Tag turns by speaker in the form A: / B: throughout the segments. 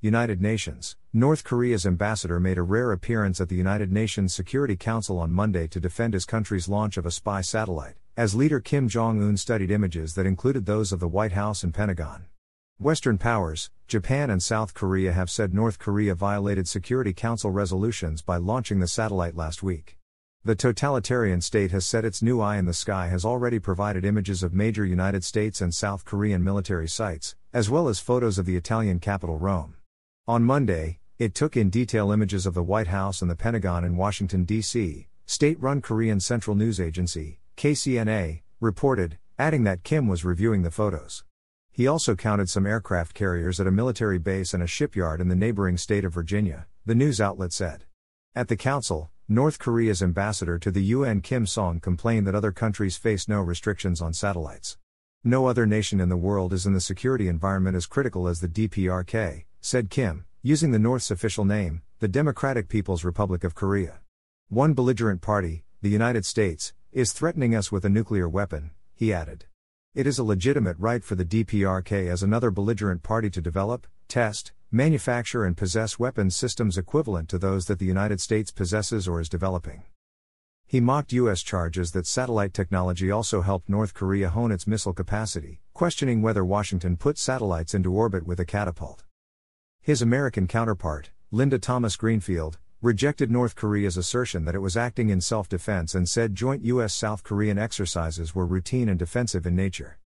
A: United Nations. North Korea's ambassador made a rare appearance at the United Nations Security Council on Monday to defend his country's launch of a spy satellite, as leader Kim Jong un studied images that included those of the White House and Pentagon. Western powers, Japan and South Korea have said North Korea violated Security Council resolutions by launching the satellite last week. The totalitarian state has said its new eye in the sky has already provided images of major United States and South Korean military sites, as well as photos of the Italian capital Rome. On Monday, it took in detail images of the White House and the Pentagon in Washington, D.C., state run Korean Central News Agency, KCNA, reported, adding that Kim was reviewing the photos. He also counted some aircraft carriers at a military base and a shipyard in the neighboring state of Virginia, the news outlet said. At the council, North Korea's ambassador to the UN Kim Song complained that other countries face no restrictions on satellites. No other nation in the world is in the security environment as critical as the DPRK, said Kim, using the North's official name, the Democratic People's Republic of Korea. One belligerent party, the United States, is threatening us with a nuclear weapon, he added. It is a legitimate right for the DPRK as another belligerent party to develop, test, manufacture, and possess weapons systems equivalent to those that the United States possesses or is developing. He mocked U.S. charges that satellite technology also helped North Korea hone its missile capacity, questioning whether Washington put satellites into orbit with a catapult. His American counterpart, Linda Thomas Greenfield, rejected North Korea's assertion that it was acting in self defense and said joint U.S. South Korean exercises were routine and defensive in nature.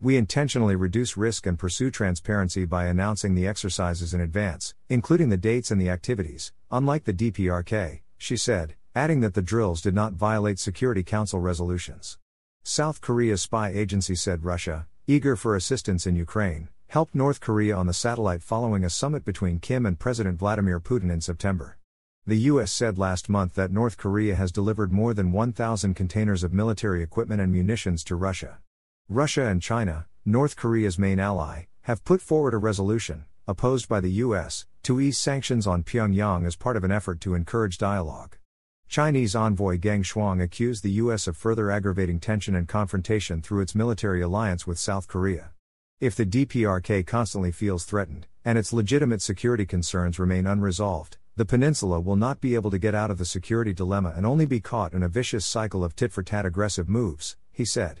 A: We intentionally reduce risk and pursue transparency by announcing the exercises in advance, including the dates and the activities, unlike the DPRK, she said, adding that the drills did not violate Security Council resolutions. South Korea's spy agency said Russia, eager for assistance in Ukraine, helped North Korea on the satellite following a summit between Kim and President Vladimir Putin in September. The U.S. said last month that North Korea has delivered more than 1,000 containers of military equipment and munitions to Russia. Russia and China, North Korea's main ally, have put forward a resolution, opposed by the U.S., to ease sanctions on Pyongyang as part of an effort to encourage dialogue. Chinese envoy Geng Shuang accused the U.S. of further aggravating tension and confrontation through its military alliance with South Korea. If the DPRK constantly feels threatened, and its legitimate security concerns remain unresolved, the peninsula will not be able to get out of the security dilemma and only be caught in a vicious cycle of tit for tat aggressive moves, he said.